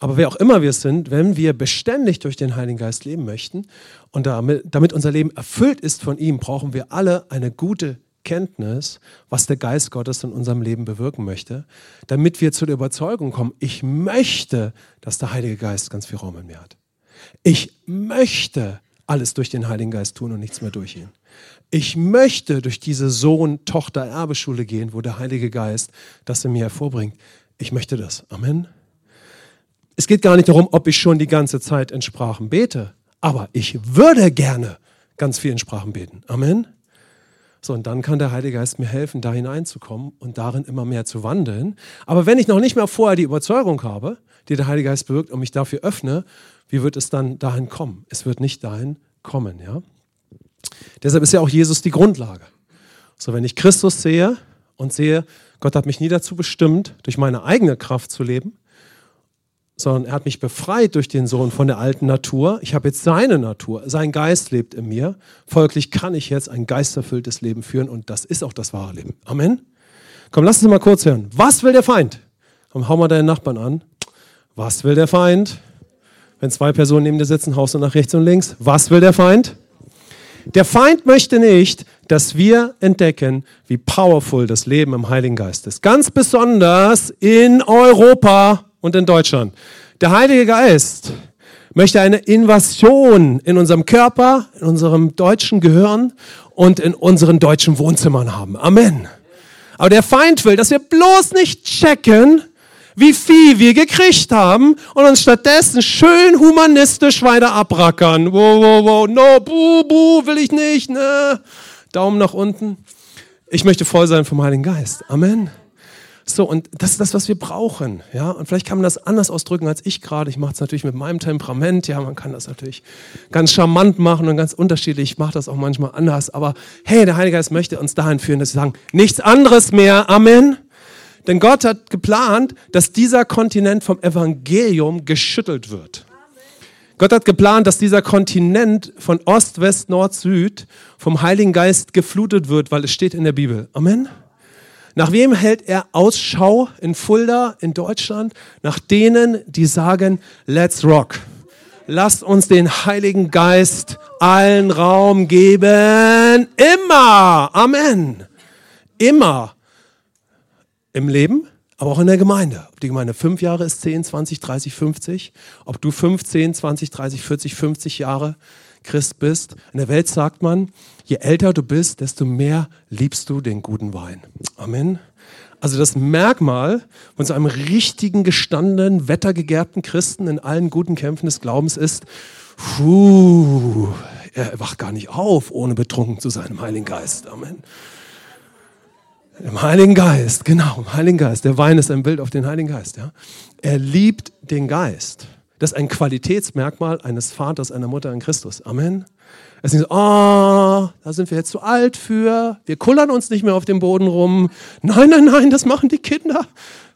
Aber wer auch immer wir sind, wenn wir beständig durch den Heiligen Geist leben möchten und damit, damit unser Leben erfüllt ist von ihm, brauchen wir alle eine gute Kenntnis, was der Geist Gottes in unserem Leben bewirken möchte, damit wir zu der Überzeugung kommen, ich möchte, dass der Heilige Geist ganz viel Raum in mir hat. Ich möchte alles durch den Heiligen Geist tun und nichts mehr durch ihn. Ich möchte durch diese Sohn-Tochter-Erbeschule gehen, wo der Heilige Geist das in mir hervorbringt. Ich möchte das. Amen. Es geht gar nicht darum, ob ich schon die ganze Zeit in Sprachen bete, aber ich würde gerne ganz viel in Sprachen beten. Amen. So, und dann kann der Heilige Geist mir helfen, da hineinzukommen und darin immer mehr zu wandeln. Aber wenn ich noch nicht mal vorher die Überzeugung habe, die der Heilige Geist bewirkt und mich dafür öffne, wie wird es dann dahin kommen? Es wird nicht dahin kommen, ja? Deshalb ist ja auch Jesus die Grundlage. So, wenn ich Christus sehe und sehe, Gott hat mich nie dazu bestimmt, durch meine eigene Kraft zu leben, sondern er hat mich befreit durch den Sohn von der alten Natur. Ich habe jetzt seine Natur, sein Geist lebt in mir. Folglich kann ich jetzt ein geisterfülltes Leben führen und das ist auch das wahre Leben. Amen. Komm, lass uns mal kurz hören. Was will der Feind? Komm, hau mal deinen Nachbarn an. Was will der Feind? Wenn zwei Personen neben dir sitzen, haust du nach rechts und links. Was will der Feind? Der Feind möchte nicht, dass wir entdecken, wie powerful das Leben im Heiligen Geist ist. Ganz besonders in Europa und in Deutschland. Der Heilige Geist möchte eine Invasion in unserem Körper, in unserem deutschen Gehirn und in unseren deutschen Wohnzimmern haben. Amen. Aber der Feind will, dass wir bloß nicht checken, wie viel wir gekriegt haben und uns stattdessen schön humanistisch weiter abrackern. Wow, wow, wow, no, buh, buh, will ich nicht, ne? Daumen nach unten. Ich möchte voll sein vom Heiligen Geist. Amen. So, und das ist das, was wir brauchen. Ja? Und vielleicht kann man das anders ausdrücken als ich gerade. Ich mache es natürlich mit meinem Temperament. Ja, man kann das natürlich ganz charmant machen und ganz unterschiedlich. Ich mache das auch manchmal anders. Aber hey, der Heilige Geist möchte uns dahin führen, dass wir sagen, nichts anderes mehr. Amen. Denn Gott hat geplant, dass dieser Kontinent vom Evangelium geschüttelt wird. Gott hat geplant, dass dieser Kontinent von Ost, West, Nord, Süd vom Heiligen Geist geflutet wird, weil es steht in der Bibel. Amen. Nach wem hält er Ausschau in Fulda, in Deutschland? Nach denen, die sagen, let's rock. Lasst uns den Heiligen Geist allen Raum geben. Immer. Amen. Immer im Leben, aber auch in der Gemeinde. Ob die Gemeinde fünf Jahre ist, 10, 20, 30, 50, ob du 15, 20, 30, 40, 50 Jahre Christ bist. In der Welt sagt man, je älter du bist, desto mehr liebst du den guten Wein. Amen. Also das Merkmal von so einem richtigen, gestandenen, wettergegerbten Christen in allen guten Kämpfen des Glaubens ist, puh, er wacht gar nicht auf, ohne betrunken zu sein im Heiligen Geist. Amen. Im Heiligen Geist, genau, im Heiligen Geist. Der Wein ist ein Bild auf den Heiligen Geist. Ja? Er liebt den Geist. Das ist ein Qualitätsmerkmal eines Vaters, einer Mutter in Christus. Amen. Es ist so, oh, da sind wir jetzt zu alt für. Wir kullern uns nicht mehr auf dem Boden rum. Nein, nein, nein, das machen die Kinder.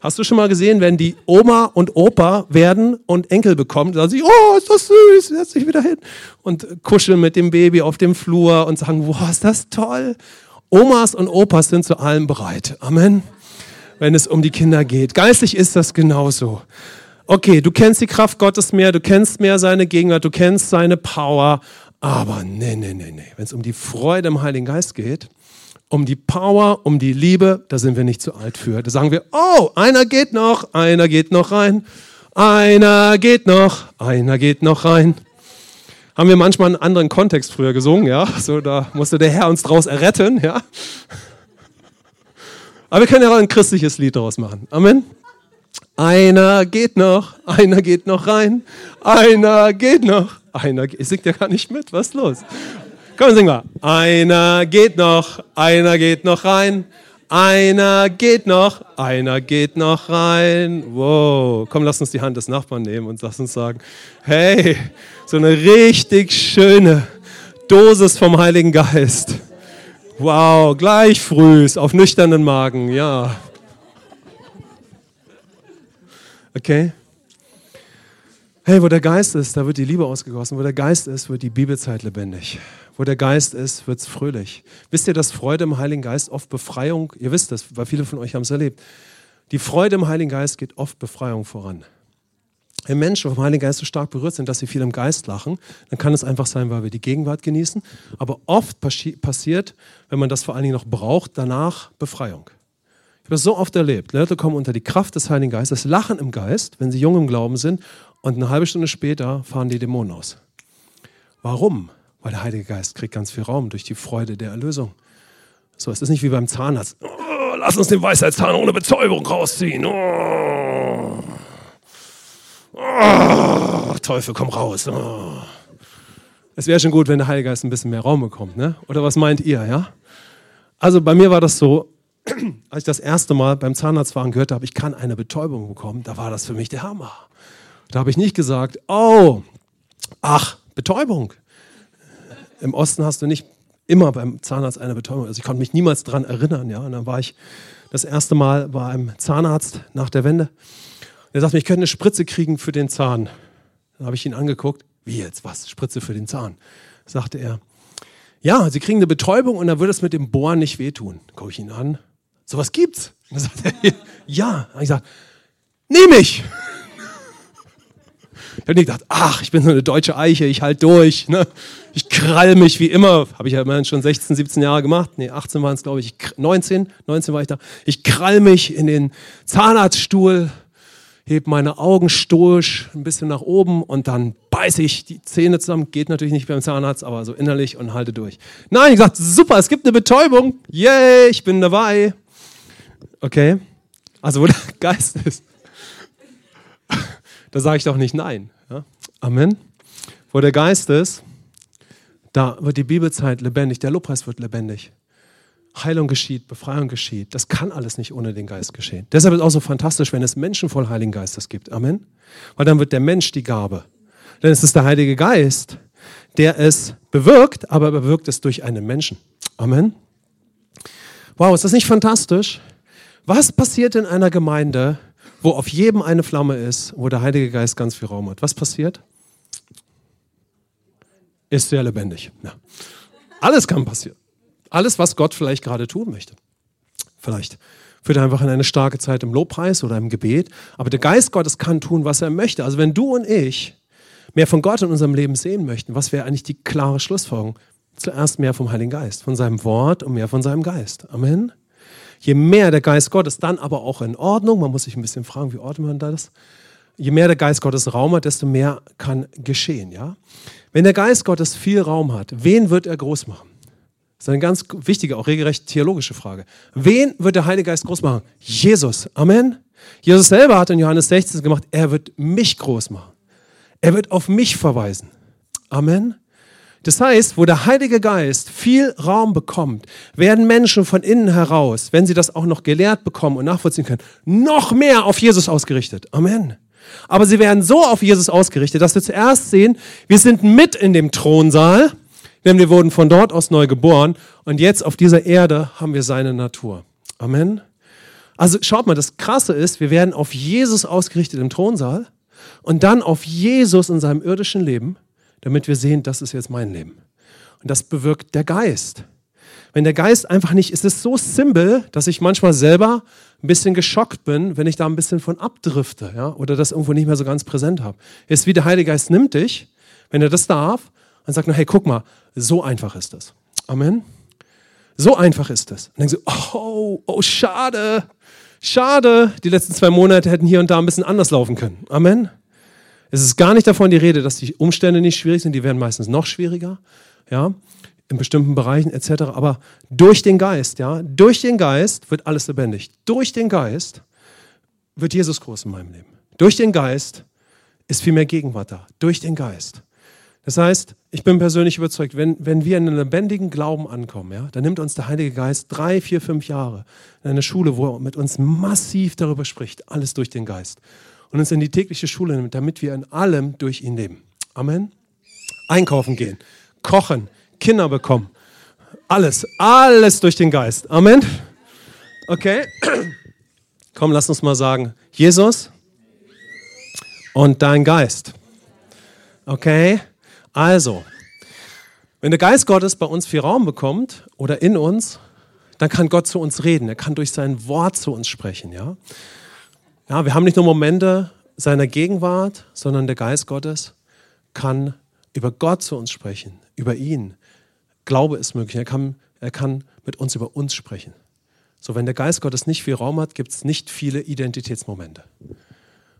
Hast du schon mal gesehen, wenn die Oma und Opa werden und Enkel bekommen, sagen sie, oh, ist das süß, setz dich wieder hin. Und kuscheln mit dem Baby auf dem Flur und sagen, wow, ist das toll. Omas und Opas sind zu allem bereit. Amen. Wenn es um die Kinder geht. Geistlich ist das genauso. Okay, du kennst die Kraft Gottes mehr, du kennst mehr seine Gegenwart, du kennst seine Power. Aber nee, nee, nee, nee. Wenn es um die Freude im Heiligen Geist geht, um die Power, um die Liebe, da sind wir nicht zu alt für. Da sagen wir, oh, einer geht noch, einer geht noch rein, einer geht noch, einer geht noch rein haben wir manchmal einen anderen Kontext früher gesungen, ja. So, da musste der Herr uns draus erretten, ja. Aber wir können ja auch ein christliches Lied daraus machen. Amen. Einer geht noch, einer geht noch rein, einer geht noch, einer geht. Ich sing ja gar nicht mit, was ist los? Komm, sing mal. Einer geht noch, einer geht noch rein, einer geht noch, einer geht noch rein. Wow. Komm, lass uns die Hand des Nachbarn nehmen und lass uns sagen, hey, so eine richtig schöne Dosis vom Heiligen Geist. Wow, gleich früh, auf nüchternen Magen, ja. Okay? Hey, wo der Geist ist, da wird die Liebe ausgegossen. Wo der Geist ist, wird die Bibelzeit lebendig. Wo der Geist ist, wird es fröhlich. Wisst ihr, dass Freude im Heiligen Geist oft Befreiung, ihr wisst das, weil viele von euch haben es erlebt. Die Freude im Heiligen Geist geht oft Befreiung voran. Wenn Menschen vom Heiligen Geist so stark berührt sind, dass sie viel im Geist lachen, dann kann es einfach sein, weil wir die Gegenwart genießen. Aber oft passiert, wenn man das vor allen Dingen noch braucht, danach Befreiung. Ich habe das so oft erlebt. Leute kommen unter die Kraft des Heiligen Geistes, lachen im Geist, wenn sie jung im Glauben sind, und eine halbe Stunde später fahren die Dämonen aus. Warum? Weil der Heilige Geist kriegt ganz viel Raum durch die Freude der Erlösung. So, es ist nicht wie beim Zahnarzt. Oh, lass uns den Weisheitszahn ohne Betäubung rausziehen. Oh. Oh, Teufel, komm raus. Oh. Es wäre schon gut, wenn der Heilige Geist ein bisschen mehr Raum bekommt, ne? Oder was meint ihr, ja? Also bei mir war das so, als ich das erste Mal beim Zahnarztfahren gehört habe, ich kann eine Betäubung bekommen, da war das für mich der Hammer. Da habe ich nicht gesagt, oh, ach, Betäubung. Im Osten hast du nicht immer beim Zahnarzt eine Betäubung. Also ich konnte mich niemals daran erinnern. Ja? Und dann war ich das erste Mal bei einem Zahnarzt nach der Wende. Er sagte mir, ich könnte eine Spritze kriegen für den Zahn. Dann habe ich ihn angeguckt. Wie jetzt? Was? Spritze für den Zahn? Sagte er. Ja, Sie kriegen eine Betäubung und dann würde es mit dem Bohren nicht wehtun. Gucke ich ihn an. Sowas gibt's. Und dann sagt er, [laughs] ja. Und ich sage, nehme ich. Ich habe nicht gedacht, ach, ich bin so eine deutsche Eiche, ich halte durch. Ne? Ich krall mich wie immer. Habe ich ja immerhin schon 16, 17 Jahre gemacht. Nee, 18 waren es, glaube ich. 19, 19 war ich da. Ich krall mich in den Zahnarztstuhl, heb meine Augen stoisch ein bisschen nach oben und dann beiße ich die Zähne zusammen. Geht natürlich nicht beim Zahnarzt, aber so innerlich und halte durch. Nein, ich sage, super, es gibt eine Betäubung. Yay, ich bin dabei. Okay, also wo der [laughs] Geist ist da sage ich doch nicht nein. Ja? Amen. Wo der Geist ist, da wird die Bibelzeit lebendig, der Lobpreis wird lebendig. Heilung geschieht, Befreiung geschieht. Das kann alles nicht ohne den Geist geschehen. Deshalb ist es auch so fantastisch, wenn es Menschen voll Heiligen Geistes gibt. Amen. Weil dann wird der Mensch die Gabe. Denn es ist der Heilige Geist, der es bewirkt, aber er bewirkt es durch einen Menschen. Amen. Wow, ist das nicht fantastisch? Was passiert in einer Gemeinde, wo auf jedem eine Flamme ist, wo der Heilige Geist ganz viel Raum hat. Was passiert? Ist sehr lebendig. Ja. Alles kann passieren. Alles, was Gott vielleicht gerade tun möchte. Vielleicht führt er einfach in eine starke Zeit im Lobpreis oder im Gebet. Aber der Geist Gottes kann tun, was er möchte. Also wenn du und ich mehr von Gott in unserem Leben sehen möchten, was wäre eigentlich die klare Schlussfolgerung? Zuerst mehr vom Heiligen Geist, von seinem Wort und mehr von seinem Geist. Amen. Je mehr der Geist Gottes dann aber auch in Ordnung, man muss sich ein bisschen fragen, wie ordnet man das? Je mehr der Geist Gottes Raum hat, desto mehr kann geschehen, ja? Wenn der Geist Gottes viel Raum hat, wen wird er groß machen? Das ist eine ganz wichtige, auch regelrecht theologische Frage. Wen wird der Heilige Geist groß machen? Jesus. Amen. Jesus selber hat in Johannes 16 gemacht, er wird mich groß machen. Er wird auf mich verweisen. Amen. Das heißt, wo der Heilige Geist viel Raum bekommt, werden Menschen von innen heraus, wenn sie das auch noch gelehrt bekommen und nachvollziehen können, noch mehr auf Jesus ausgerichtet. Amen. Aber sie werden so auf Jesus ausgerichtet, dass wir zuerst sehen, wir sind mit in dem Thronsaal, denn wir wurden von dort aus neu geboren und jetzt auf dieser Erde haben wir seine Natur. Amen. Also schaut mal, das Krasse ist, wir werden auf Jesus ausgerichtet im Thronsaal und dann auf Jesus in seinem irdischen Leben, damit wir sehen, das ist jetzt mein Leben. Und das bewirkt der Geist. Wenn der Geist einfach nicht, ist es so simpel, dass ich manchmal selber ein bisschen geschockt bin, wenn ich da ein bisschen von abdrifte, ja, oder das irgendwo nicht mehr so ganz präsent habe. Ist wie der Heilige Geist nimmt dich, wenn er das darf, und sagt nur, hey, guck mal, so einfach ist das. Amen. So einfach ist das. Und dann denkst du, oh, oh, schade, schade, die letzten zwei Monate hätten hier und da ein bisschen anders laufen können. Amen. Es ist gar nicht davon die Rede, dass die Umstände nicht schwierig sind, die werden meistens noch schwieriger, ja, in bestimmten Bereichen etc. Aber durch den Geist, ja, durch den Geist wird alles lebendig. Durch den Geist wird Jesus groß in meinem Leben. Durch den Geist ist viel mehr Gegenwart da. Durch den Geist. Das heißt, ich bin persönlich überzeugt, wenn, wenn wir in einen lebendigen Glauben ankommen, ja, dann nimmt uns der Heilige Geist drei, vier, fünf Jahre in eine Schule, wo er mit uns massiv darüber spricht, alles durch den Geist. Und uns in die tägliche Schule nimmt, damit wir in allem durch ihn leben. Amen. Einkaufen gehen, kochen, Kinder bekommen. Alles, alles durch den Geist. Amen. Okay. [clears throat] Komm, lass uns mal sagen, Jesus und dein Geist. Okay. Also, wenn der Geist Gottes bei uns viel Raum bekommt oder in uns, dann kann Gott zu uns reden. Er kann durch sein Wort zu uns sprechen. Ja, ja wir haben nicht nur Momente seiner Gegenwart, sondern der Geist Gottes kann über Gott zu uns sprechen, über ihn. Glaube ist möglich. Er kann, er kann mit uns über uns sprechen. So, wenn der Geist Gottes nicht viel Raum hat, gibt es nicht viele Identitätsmomente.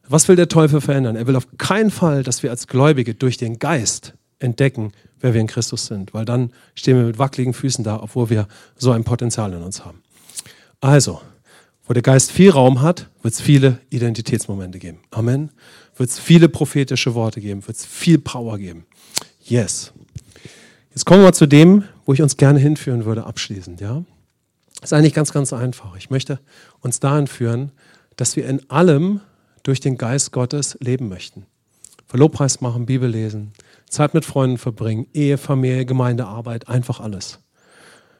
Was will der Teufel verändern? Er will auf keinen Fall, dass wir als Gläubige durch den Geist entdecken, wer wir in Christus sind, weil dann stehen wir mit wackeligen Füßen da, obwohl wir so ein Potenzial in uns haben. Also, wo der Geist viel Raum hat, wird es viele Identitätsmomente geben. Amen. Wird es viele prophetische Worte geben, wird es viel Power geben. Yes. Jetzt kommen wir zu dem, wo ich uns gerne hinführen würde, abschließend. Ja? Ist eigentlich ganz, ganz einfach. Ich möchte uns dahin führen, dass wir in allem durch den Geist Gottes leben möchten. Lobpreis machen, Bibel lesen, Zeit mit Freunden verbringen, Ehe, Familie, Gemeindearbeit, einfach alles.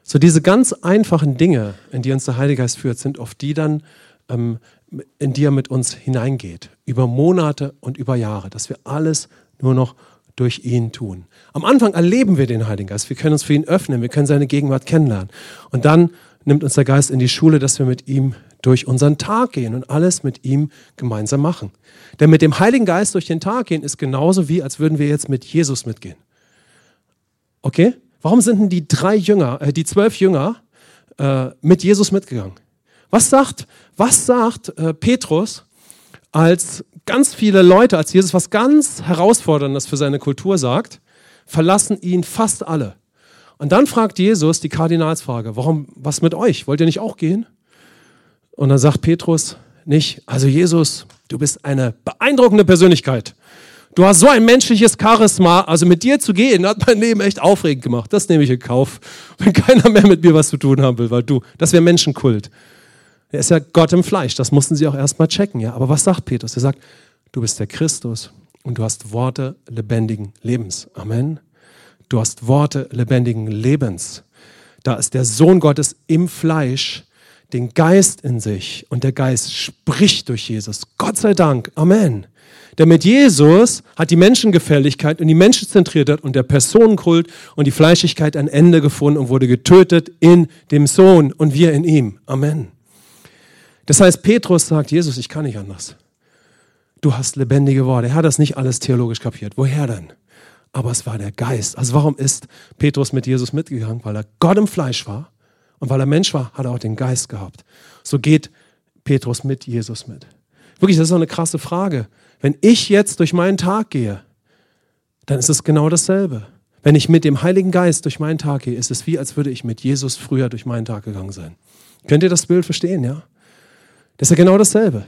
So diese ganz einfachen Dinge, in die uns der Heilige Geist führt, sind oft die dann, ähm, in die er mit uns hineingeht, über Monate und über Jahre, dass wir alles nur noch durch ihn tun. Am Anfang erleben wir den Heiligen Geist, wir können uns für ihn öffnen, wir können seine Gegenwart kennenlernen. Und dann nimmt uns der Geist in die Schule, dass wir mit ihm durch unseren Tag gehen und alles mit ihm gemeinsam machen. Denn mit dem Heiligen Geist durch den Tag gehen ist genauso wie, als würden wir jetzt mit Jesus mitgehen. Okay? Warum sind denn die drei Jünger, äh, die zwölf Jünger äh, mit Jesus mitgegangen? Was sagt, was sagt äh, Petrus, als ganz viele Leute, als Jesus was ganz Herausforderndes für seine Kultur sagt, verlassen ihn fast alle. Und dann fragt Jesus die Kardinalsfrage, warum, was mit euch? Wollt ihr nicht auch gehen? Und dann sagt Petrus nicht, also Jesus, du bist eine beeindruckende Persönlichkeit. Du hast so ein menschliches Charisma, also mit dir zu gehen, hat mein Leben echt aufregend gemacht. Das nehme ich in Kauf, wenn keiner mehr mit mir was zu tun haben will, weil du, das wäre Menschenkult. Er ist ja Gott im Fleisch, das mussten sie auch erstmal checken, ja. Aber was sagt Petrus? Er sagt, du bist der Christus und du hast Worte lebendigen Lebens. Amen. Du hast Worte lebendigen Lebens. Da ist der Sohn Gottes im Fleisch, den Geist in sich und der Geist spricht durch Jesus. Gott sei Dank. Amen. Denn mit Jesus hat die Menschengefälligkeit und die Menschenzentriertheit und der Personenkult und die Fleischigkeit ein Ende gefunden und wurde getötet in dem Sohn und wir in ihm. Amen. Das heißt, Petrus sagt, Jesus, ich kann nicht anders. Du hast lebendige Worte. Er hat das nicht alles theologisch kapiert. Woher denn? Aber es war der Geist. Also warum ist Petrus mit Jesus mitgegangen? Weil er Gott im Fleisch war Und weil er Mensch war, hat er auch den Geist gehabt. So geht Petrus mit Jesus mit. Wirklich, das ist auch eine krasse Frage. Wenn ich jetzt durch meinen Tag gehe, dann ist es genau dasselbe. Wenn ich mit dem Heiligen Geist durch meinen Tag gehe, ist es wie, als würde ich mit Jesus früher durch meinen Tag gegangen sein. Könnt ihr das Bild verstehen, ja? Das ist ja genau dasselbe.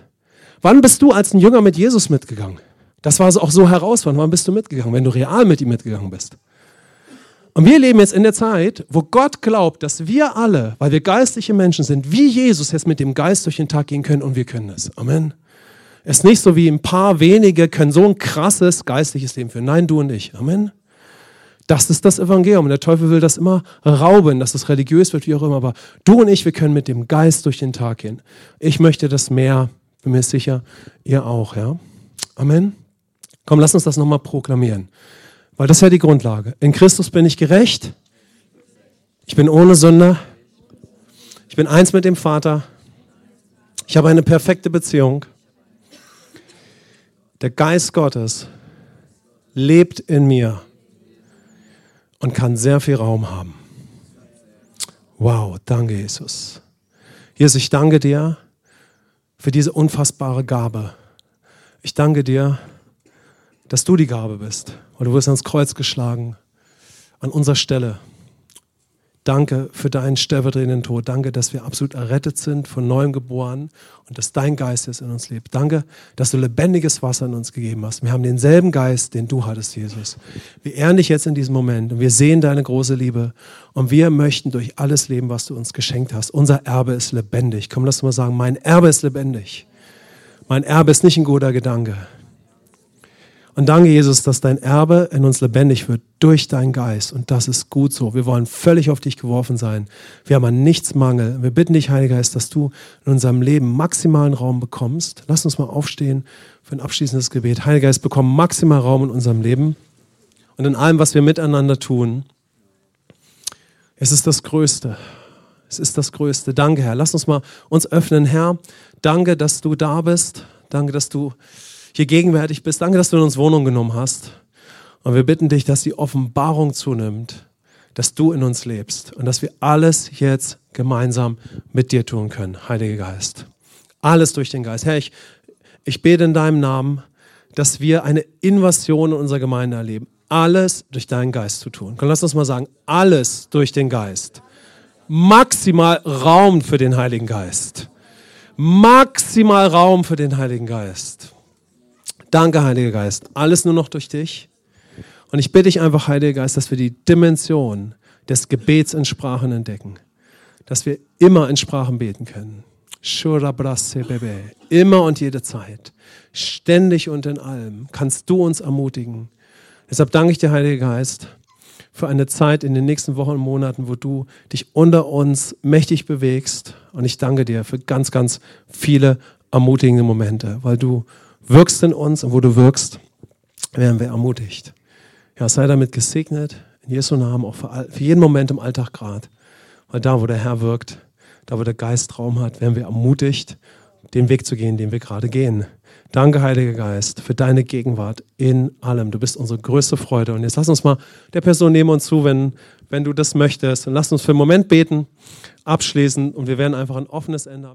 Wann bist du als ein Jünger mit Jesus mitgegangen? Das war auch so herausfordernd. Wann bist du mitgegangen, wenn du real mit ihm mitgegangen bist? Und wir leben jetzt in der Zeit, wo Gott glaubt, dass wir alle, weil wir geistliche Menschen sind, wie Jesus jetzt mit dem Geist durch den Tag gehen können und wir können es. Amen. Es ist nicht so wie ein paar wenige können so ein krasses geistliches Leben führen. Nein, du und ich. Amen. Das ist das Evangelium. Der Teufel will das immer rauben, dass es religiös wird, wie auch immer. Aber du und ich, wir können mit dem Geist durch den Tag gehen. Ich möchte das mehr, bin mir sicher, ihr auch. Ja? Amen. Komm, lass uns das nochmal proklamieren. Weil das ist ja die Grundlage. In Christus bin ich gerecht. Ich bin ohne Sünder. Ich bin eins mit dem Vater. Ich habe eine perfekte Beziehung. Der Geist Gottes lebt in mir und kann sehr viel Raum haben. Wow, danke Jesus. Jesus, ich danke dir für diese unfassbare Gabe. Ich danke dir, dass du die Gabe bist. Und du wirst ans Kreuz geschlagen, an unserer Stelle. Danke für deinen stellvertretenden Tod. Danke, dass wir absolut errettet sind, von neuem geboren und dass dein Geist jetzt in uns lebt. Danke, dass du lebendiges Wasser in uns gegeben hast. Wir haben denselben Geist, den du hattest, Jesus. Wir ehren dich jetzt in diesem Moment und wir sehen deine große Liebe und wir möchten durch alles leben, was du uns geschenkt hast. Unser Erbe ist lebendig. Komm, lass mal sagen, mein Erbe ist lebendig. Mein Erbe ist nicht ein guter Gedanke. Und danke, Jesus, dass dein Erbe in uns lebendig wird durch deinen Geist. Und das ist gut so. Wir wollen völlig auf dich geworfen sein. Wir haben an nichts Mangel. Wir bitten dich, Heiliger Geist, dass du in unserem Leben maximalen Raum bekommst. Lass uns mal aufstehen für ein abschließendes Gebet. Heiliger Geist, bekomm maximal Raum in unserem Leben und in allem, was wir miteinander tun. Es ist das Größte. Es ist das Größte. Danke, Herr. Lass uns mal uns öffnen, Herr. Danke, dass du da bist. Danke, dass du hier gegenwärtig bist. Danke, dass du in uns Wohnung genommen hast. Und wir bitten dich, dass die Offenbarung zunimmt, dass du in uns lebst und dass wir alles jetzt gemeinsam mit dir tun können, Heiliger Geist. Alles durch den Geist. Herr, ich, ich bete in deinem Namen, dass wir eine Invasion in unserer Gemeinde erleben. Alles durch deinen Geist zu tun. Komm, lass uns mal sagen, alles durch den Geist. Maximal Raum für den Heiligen Geist. Maximal Raum für den Heiligen Geist. Danke, Heiliger Geist. Alles nur noch durch dich. Und ich bitte dich einfach, Heiliger Geist, dass wir die Dimension des Gebets in Sprachen entdecken. Dass wir immer in Sprachen beten können. Immer und jede Zeit. Ständig und in allem kannst du uns ermutigen. Deshalb danke ich dir, Heiliger Geist, für eine Zeit in den nächsten Wochen und Monaten, wo du dich unter uns mächtig bewegst. Und ich danke dir für ganz, ganz viele ermutigende Momente, weil du wirkst in uns und wo du wirkst, werden wir ermutigt. Ja, sei damit gesegnet, in Jesu Namen, auch für, für jeden Moment im Alltag gerade. Weil da, wo der Herr wirkt, da, wo der Geist Raum hat, werden wir ermutigt, den Weg zu gehen, den wir gerade gehen. Danke, Heiliger Geist, für deine Gegenwart in allem. Du bist unsere größte Freude. Und jetzt lass uns mal der Person neben uns zu, wenn, wenn du das möchtest. Und lass uns für einen Moment beten, abschließen und wir werden einfach ein offenes Ende haben.